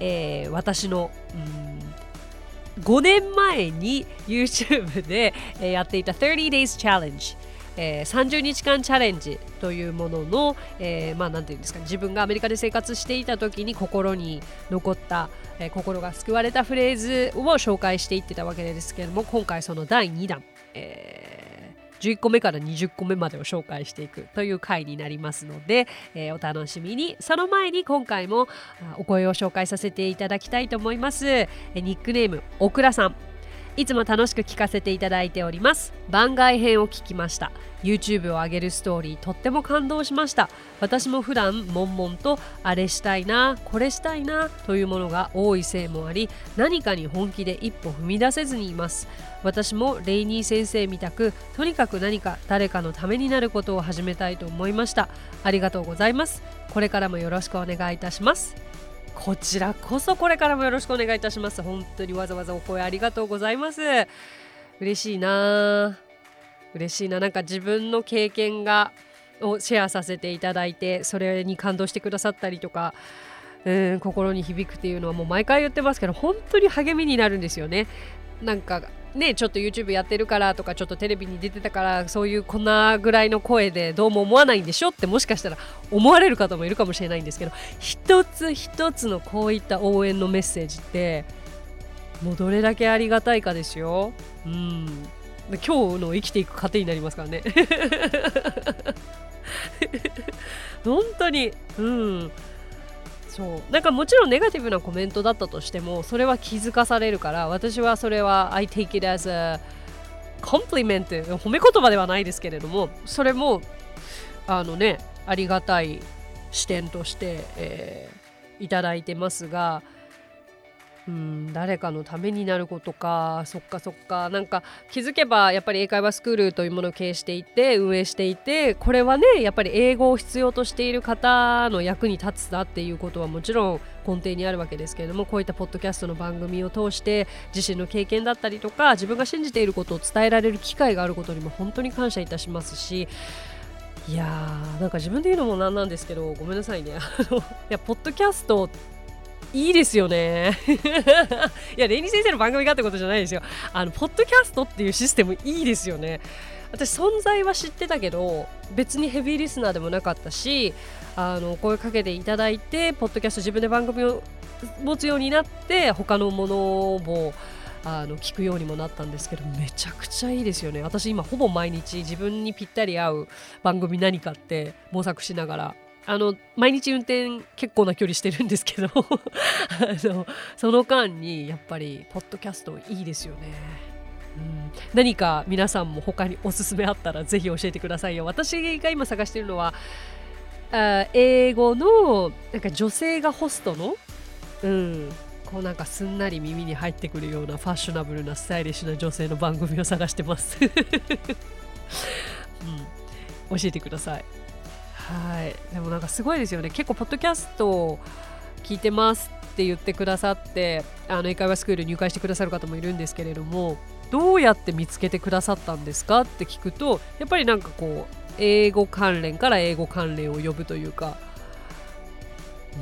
えー、私の、うん、5年前に YouTube で、やっていた30 Days Challenge えー、30日間チャレンジというものの、えー、まあなんていうんですか自分がアメリカで生活していた時に心に残った、えー、心が救われたフレーズを紹介していってたわけですけれども今回その第2弾、えー、11個目から20個目までを紹介していくという回になりますので、えー、お楽しみに。その前に今回もお声を紹介させていただきたいと思います、え、ニックネームオクラさん。いつも楽しく聞かせていただいております。番外編を聞きました。YouTube を上げるストーリーとっても感動しました。私も普段悶々とあれしたいなこれしたいなというものが多いせいもあり何かに本気で一歩踏み出せずにいます。私もレイニー先生みたくとにかく何か誰かのためになることを始めたいと思いました。ありがとうございます。これからもよろしくお願いいたします。こちらこそこれからもよろしくお願いいたします。本当にわざわざお声ありがとうございます。嬉しいな。嬉しいな。なんか自分の経験がをシェアさせていただいてそれに感動してくださったりとかうん心に響くっていうのはもう毎回言ってますけど本当に励みになるんですよね。なんかねちょっと YouTube やってるからとかちょっとテレビに出てたからそういうこんなぐらいの声でどうも思わないんでしょってもしかしたら思われる方もいるかもしれないんですけど一つ一つのこういった応援のメッセージってもうどれだけありがたいかですよ。うん今日の生きていく糧になりますからね。本当に、うん、そう。なんかもちろんネガティブなコメントだったとしてもそれは気づかされるから私はそれは I take it as a compliment 褒め言葉ではないですけれどもそれもあのねありがたい視点として、えー、いただいてますがうん誰かのためになることかそっかそっか。なんか気づけばやっぱり英会話スクールというものを経営していて運営していてこれはねやっぱり英語を必要としている方の役に立つだっていうことはもちろん根底にあるわけですけれどもこういったポッドキャストの番組を通して自身の経験だったりとか自分が信じていることを伝えられる機会があることにも本当に感謝いたしますしいやーなんか自分で言うのもなんなんですけどごめんなさいね。いやポッドキャストいいですよね。いやレイニー先生の番組がってことじゃないですよ。あのポッドキャストっていうシステムいいですよね。私存在は知ってたけど別にヘビーリスナーでもなかったしあの声かけていただいてポッドキャスト自分で番組を持つようになって他のものもあの聞くようにもなったんですけどめちゃくちゃいいですよね。私今ほぼ毎日自分にぴったり合う番組何かって模索しながらあの毎日運転結構な距離してるんですけど あのその間にやっぱりポッドキャストいいですよね。うん、何か皆さんも他におすすめあったらぜひ教えてくださいよ。私が今探してるのはあ英語のなんか女性がホストの、うん、こうなんかすんなり耳に入ってくるようなファッショナブルなスタイリッシュな女性の番組を探してます、うん、教えてください。はい。でもなんかすごいですよね。結構ポッドキャストを聞いてますって言ってくださってあの英会話スクール入会してくださる方もいるんですけれどもどうやって見つけてくださったんですかって聞くとやっぱりなんかこう英語関連から英語関連を呼ぶというか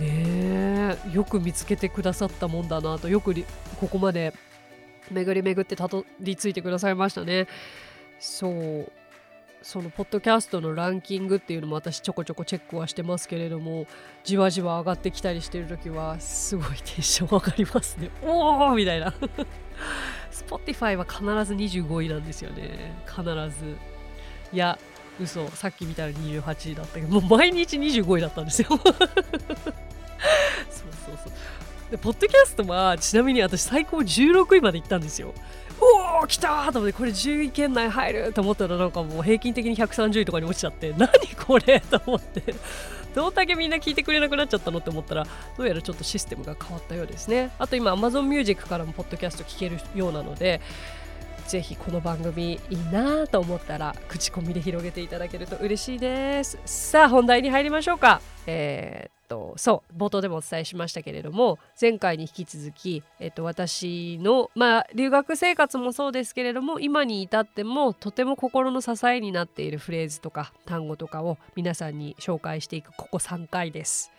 ねえよく見つけてくださったもんだなとよくここまで巡り巡ってたどり着いてくださいましたね。そう。そのポッドキャストのランキングっていうのも私ちょこちょこチェックはしてますけれどもじわじわ上がってきたりしてる時はすごいテンション上がりますね。おおみたいな。Spotify は必ず25位なんですよね。必ず。いや嘘。さっき見たら28位だったけどもう毎日25位だったんですよ。そうそうそう。でポッドキャストはちなみに私最高16位まで行ったんですよ。来たと思ってこれ10位圏内入ると思ったらなんかもう平均的に130位とかに落ちちゃって何これと思って。どんだけみんな聞いてくれなくなっちゃったのって思ったらどうやらちょっとシステムが変わったようですね。あと今 Amazon Music からもポッドキャスト聞けるようなのでぜひこの番組いいなと思ったら口コミで広げていただけると嬉しいです。さあ本題に入りましょうか。えー、とそう冒頭でもお伝えしましたけれども前回に引き続き、えっと、私のまあ留学生活もそうですけれども今に至ってもとても心の支えになっているフレーズとか単語とかを皆さんに紹介していくここ3回です。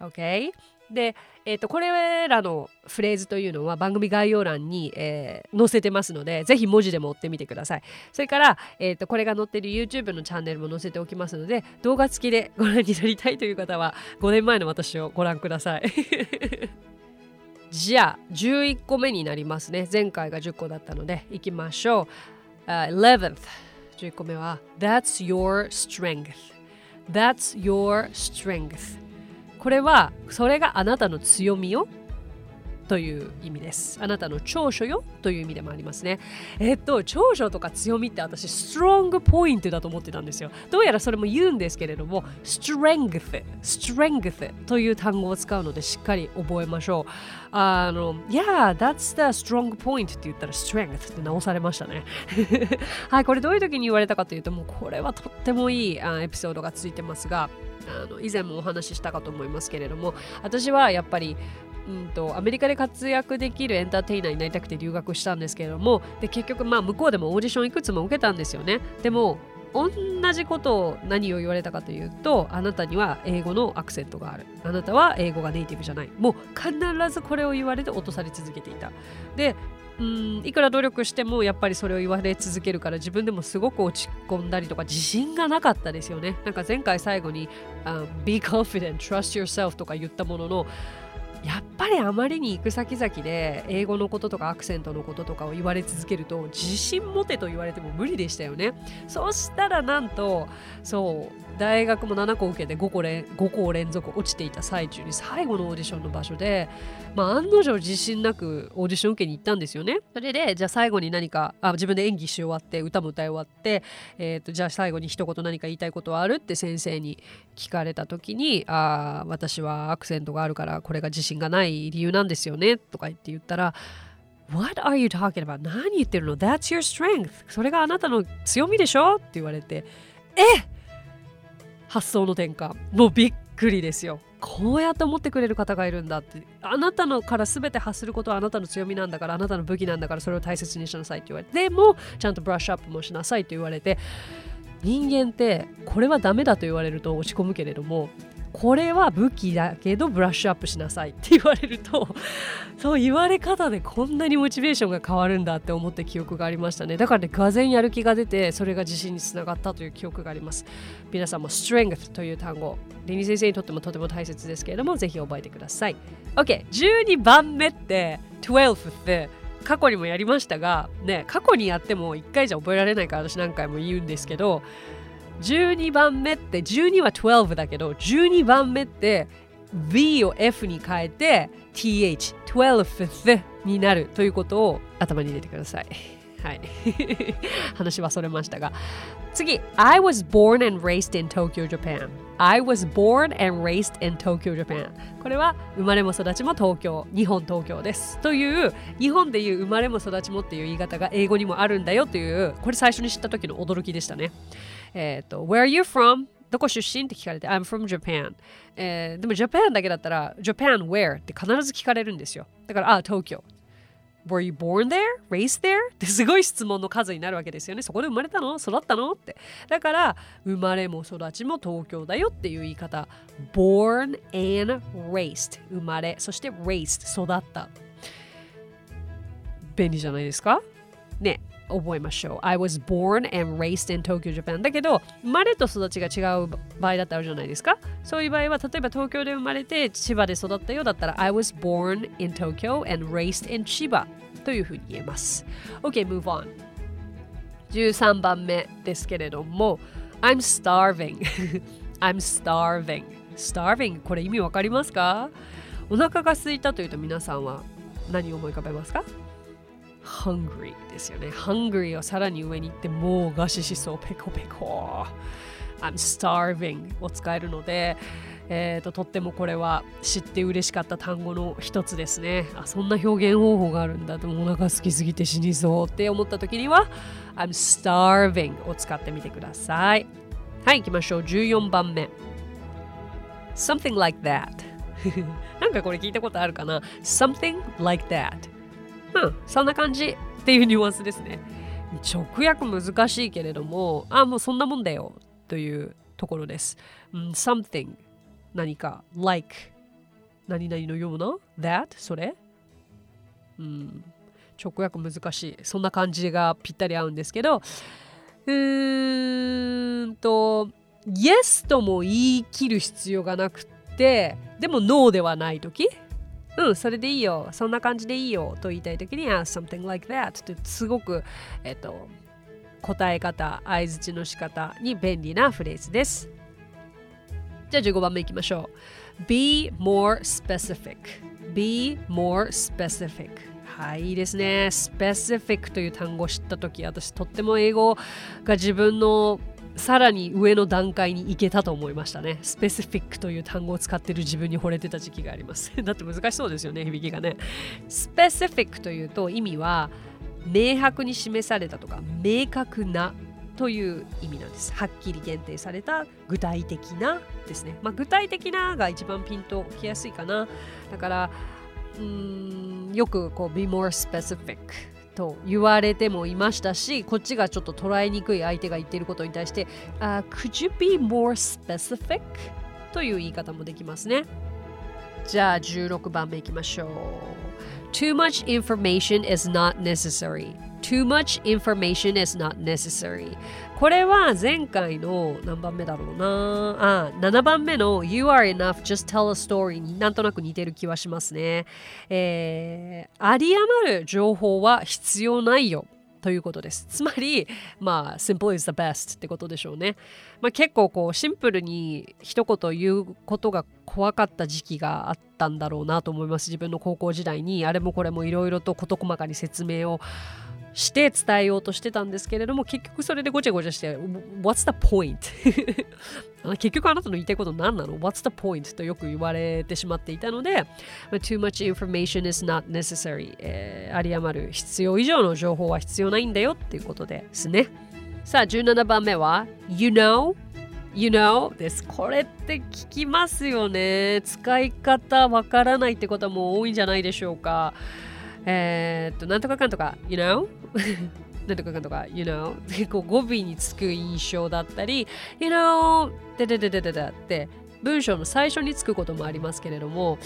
OK? で、えーと、これらのフレーズというのは番組概要欄に、えー、載せてますのでぜひ文字でも追ってみてください。それから、えーと、これが載ってる YouTube のチャンネルも載せておきますので動画付きでご覧になりたいという方は5年前の私をご覧ください。じゃあ11個目になりますね。前回が10個だったのでいきましょう、uh, 11th 11個目は That's your strength. That's your strength. これはそれがあなたの強みよという意味です。あなたの長所よという意味でもありますね。えっと、長所とか強みって私、ストロングポイントだと思ってたんですよ。どうやらそれも言うんですけれども、strength、strength という単語を使うのでしっかり覚えましょう。あの、Yeah, that's the strong point って言ったら strength って直されましたね。はい、これどういう時に言われたかというと、もうこれはとってもいいあエピソードがついてますが、あの以前もお話ししたかと思いますけれども私はやっぱりうんと、アメリカで活躍できるエンターテイナーになりたくて留学したんですけれどもで結局まあ向こうでもオーディションいくつも受けたんですよね。でも同じことを何を言われたかというとあなたには英語のアクセントがある。あなたは英語がネイティブじゃない。もう必ずこれを言われて落とされ続けていた。でうんいくら努力してもやっぱりそれを言われ続けるから自分でもすごく落ち込んだりとか自信がなかったですよね。なんか前回最後に、um, Be confident, trust yourself とか言ったもののやっぱりあまりに行く先々で英語のこととかアクセントのこととかを言われ続けると自信持てと言われても無理でしたよね。そしたらなんとそう大学も7個受けて5個連 ,5 個連続落ちていた最中に最後のオーディションの場所で、まあ、案の定自信なくオーディション受けに行ったんですよね。それでじゃあ最後に何かあ自分で演技し終わって歌も歌い終わって、えーと、じゃあ最後に一言何か言いたいことはある？って先生に聞かれた時にあ私はアクセントがあるからこれが自信信がない理由なんですよねとか言って言ったら What are you talking about? 何言ってるの ?That's your strength. それがあなたの強みでしょ?って言われてえ発想の転換。もうびっくりですよ。こうやって思ってくれる方がいるんだってあなたのから全て発することはあなたの強みなんだからあなたの武器なんだからそれを大切にしなさいって言われてでもちゃんとブラッシュアップもしなさいって言われて人間ってこれはダメだと言われると落ち込むけれどもこれは武器だけどブラッシュアップしなさいって言われるとそう言われ方でこんなにモチベーションが変わるんだって思って記憶がありましたね。だからねがぜやる気が出てそれが自信につながったという記憶があります。皆さんも strength という単語リニー先生にとってもとても大切ですけれどもぜひ覚えてください。OK12 番目って12って過去にもやりましたがね過去にやっても1回じゃ覚えられないから私何回も言うんですけど12番目って12は12だけど12番目って V を F に変えて TH、12th になるということを頭に入れてください。はい。話はそれましたが。次、I was born and raised in Tokyo, Japan. I was born and raised in Tokyo, Japan. これは生まれも育ちも東京、日本東京です。という、日本でいう生まれも育ちもっていう言い方が英語にもあるんだよという、これ最初に知った時の驚きでしたね。えっ、ー、と、Where are you from? どこ出身って聞かれて、I'm from Japan、えー。でも Japan だけだったら、Japan where? って必ず聞かれるんですよ。だから、あ、東京。Were you born there? Raised there? ってすごい質問の数になるわけですよね。そこで生まれたの？育ったの？って。だから、生まれも育ちも東京だよっていう言い方。born and raised。生まれ、そして raised。育った。便利じゃないですか？ね。覚えましょう。I was born and raised in Tokyo, Japan. だけど、生まれと育ちが違う場合だってあるじゃないですか？そういう場合は、例えば東京で生まれて千葉で育ったようだったら、I was born in Tokyo and raised in 千葉というふうに言えます。OK, move on. 13番目ですけれども、I'm starving. I'm starving. starving これ意味わかりますか？お腹が空いたというと皆さんは何を思い浮かべますか？Hungry ですよね。hungry をさらに上に行ってもう餓死しそうペコペコ。I'm starving を使えるので、えーと、とってもこれは知って嬉しかった単語の一つですね。あそんな表現方法があるんだとお腹空きすぎて死にそうって思った時には I'm starving を使ってみてください。はい、行きましょう。14番目。Something like that なんかこれ聞いたことあるかな ?Something like that うん、そんな感じっていうニュアンスですね。直訳難しいけれども、あ、もうそんなもんだよというところです。うん、something 何か like 何々のような？that それ？うん、直訳難しい。そんな感じがぴったり合うんですけど、うーんと、Yes とも言い切る必要がなくて、でも No ではないとき、うん、それでいいよ、そんな感じでいいよと言いたいときに、あ、something like that ってすごく、えっと、答え方、相づちの仕方に便利なフレーズです。じゃあ15番目いきましょう。Be more specific. Be more specific. はい、いいですね。specific という単語を知ったとき、私とっても英語が自分のさらに上の段階に行けたと思いましたね。スペシフィックという単語を使ってる自分に惚れてた時期があります。だって難しそうですよね、響きがね。スペシフィックというと意味は明白に示されたとか明確なという意味なんです。はっきり限定された具体的なですね。まあ、具体的なが一番ピンときやすいかな。だから、うーんよくこう be more specific と言われてもいましたし、こっちがちょっと捉えにくい相手が言っていることに対して、uh, Could you be more specific? という言い方もできますね。じゃあ16番目いきましょう。Too much information is not necessary. Too much information is not necessary. これは前回の何番目だろうな？あ7番目の You are enough, just tell a story になんとなく似てる気はしますね。えー、あり余る情報は必要ないよ。ということです。つまり、まあ、simple is the best ってことでしょうね。まあ、結構こう、シンプルに一言言うことが怖かった時期があったんだろうなと思います。自分の高校時代に、あれもこれもいろいろと事細かに説明をして伝えようとしてたんですけれども結局それでごちゃごちゃして What's the point? 結局あなたの言いたいこと何なの ?What's the point? とよく言われてしまっていたので Too much information is not necessary、えー、あり余る必要以上の情報は必要ないんだよっていうことですねさあ17番目は You know? You know? です。これって聞きますよね。使い方わからないってことも多いんじゃないでしょうか。えー、っと、なんとかかんとか、you know? なんとかかんとか、you know? 結構語尾につく印象だったり、you know? ででででででって文章の最初につくこともありますけれども、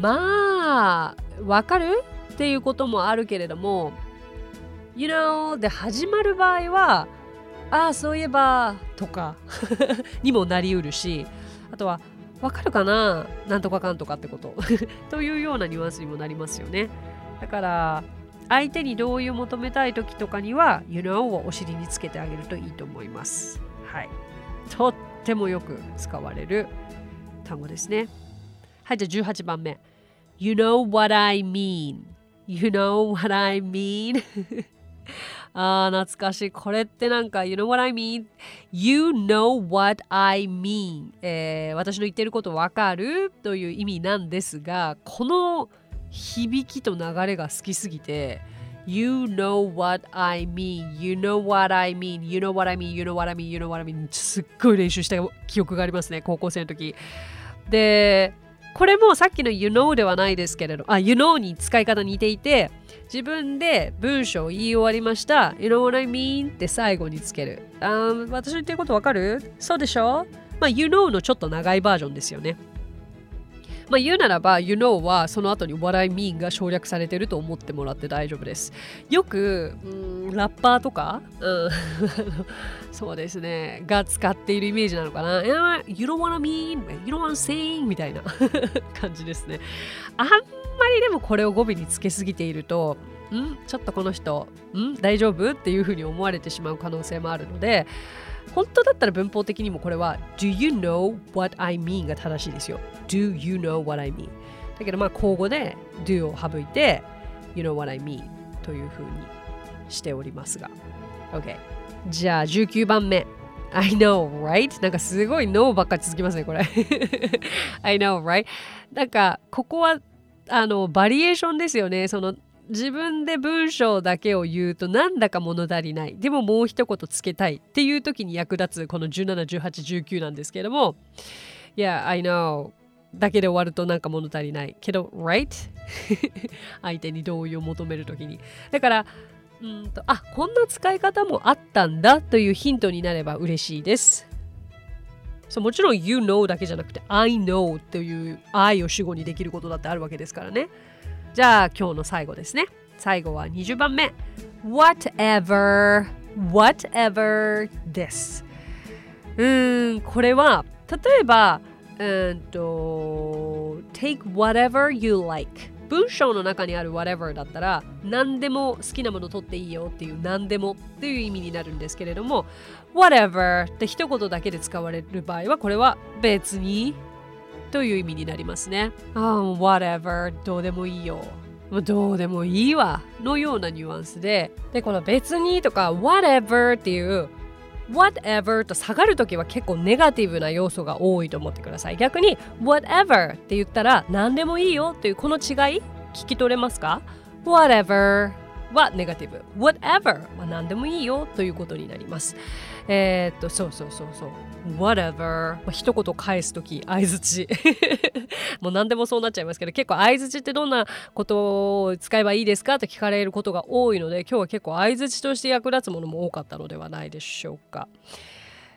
まあ、わかるっていうこともあるけれども、you know? で始まる場合は、ああ、そういえば、とかにもなりうるし、あとは、わかるかな？なんとかかんとかってこと というようなニュアンスにもなりますよね。だから相手に同意を求めたい時とかには You know をお尻につけてあげるといいと思います。はい。とってもよく使われる単語ですね。はい、じゃあ18番目。You know what I mean. You know what I mean. ああ、懐かしい。これってなんか、You know what I mean?You know what I mean、えー、私の言ってることわかるという意味なんですが、この響きと流れが好きすぎて、You know what I mean, you know what I mean, you know what I mean, you know what I mean, you know what I mean すっごい練習した記憶がありますね、高校生の時。で、これもさっきの You know ではないですけれど、あ、You know に使い方似ていて、自分で文章を言い終わりました。You know what I mean? って最後につける。あ私の言ってることわかる？そうでしょ？まあ、You know のちょっと長いバージョンですよね。まあ、言うならば、You know はその後に What I mean が省略されてると思ってもらって大丈夫です。よく、んラッパーとか、うん、そうですね、が使っているイメージなのかな。You don't wanna mean, you don't wanna say みたいな 感じですね。あんまりでもこれを語尾につけすぎていると、んちょっとこの人、ん大丈夫？っていうふうに思われてしまう可能性もあるので、本当だったら文法的にもこれは Do you know what I mean? が正しいですよ。Do you know what I mean? だけどまあ口語で do を省いて You know what I mean? というふうにしておりますが。OK。じゃあ19番目。I know, right? なんかすごい No ばっかり続きますね、これ。I know, right? なんか、ここは、あの、バリエーションですよね。その、自分で文章だけを言うとなんだか物足りない。でももう一言つけたいっていう時に役立つこの171819なんですけども。Yeah, I know. だけで終わるとなんか物足りないけど right? 相手に同意を求める時に。だからうんとあこんな使い方もあったんだというヒントになれば嬉しいです。そうもちろん You know だけじゃなくて I know という I を主語にできることだってあるわけですからね。じゃあ今日の最後ですね。最後は20番目。Whatever Whatever this. うーんこれは例えばうんと Take whatever you like. 文章の中にある whatever だったら何でも好きなもの取っていいよっていう何でもっていう意味になるんですけれども whatever って一言だけで使われる場合はこれは別にという意味になりますね。あ、oh, whatever どうでもいいよ。どうでもいいわのようなニュアンスででこの別にとか whatever っていう whatever と下がるときは結構ネガティブな要素が多いと思ってください。逆に whatever って言ったら何でもいいよというこの違い聞き取れますか？whatever はネガティブ。whatever は何でもいいよということになります。えー、っとそうそうそうそう。whatever、ま、一言返す時相づち もう何でもそうなっちゃいますけど結構相づちってどんなことを使えばいいですかと聞かれることが多いので今日は結構相づちとして役立つものも多かったのではないでしょうか。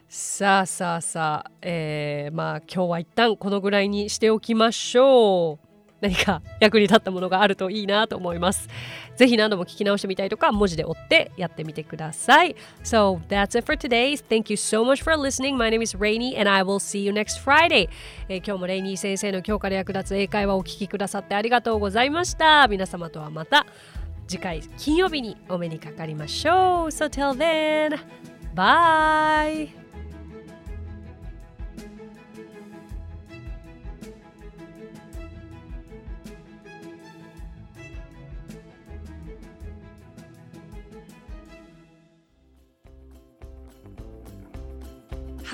さあさあさあ、えー、まあ今日は一旦このぐらいにしておきましょう。何か役に立ったものがあるといいなと思います。ぜひ何度も聞き直してみたいとか文字で追ってやってみてください。So that's it for today. Thank you so much for listening. My name is Rainy and I will see you next Friday. えー、今日もレイニー先生の教科で役立つ英会話をお聞きくださってありがとうございました。皆様とはまた次回金曜日にお目にかかりましょう。So till then, bye!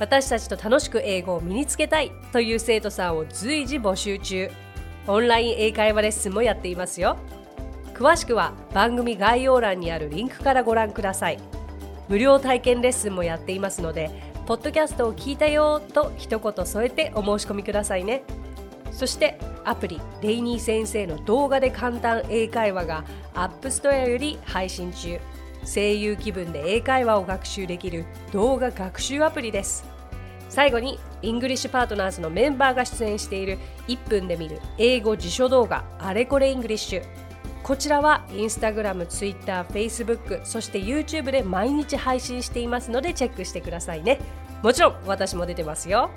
私たちと楽しく英語を身につけたいという生徒さんを随時募集中。オンライン英会話レッスンもやっていますよ。詳しくは番組概要欄にあるリンクからご覧ください。無料体験レッスンもやっていますのでポッドキャストを聞いたよと一言添えてお申し込みくださいね。そしてアプリレイニー先生の動画で簡単英会話がアップストアより配信中。声優気分で英会話を学習できる動画学習アプリです。最後にイングリッシュパートナーズのメンバーが出演している1分で見る英語辞書動画あれこれイングリッシュこちらはインスタグラム、ツイッター、フェイスブックそして YouTube で毎日配信していますのでチェックしてくださいね。もちろん私も出てますよ。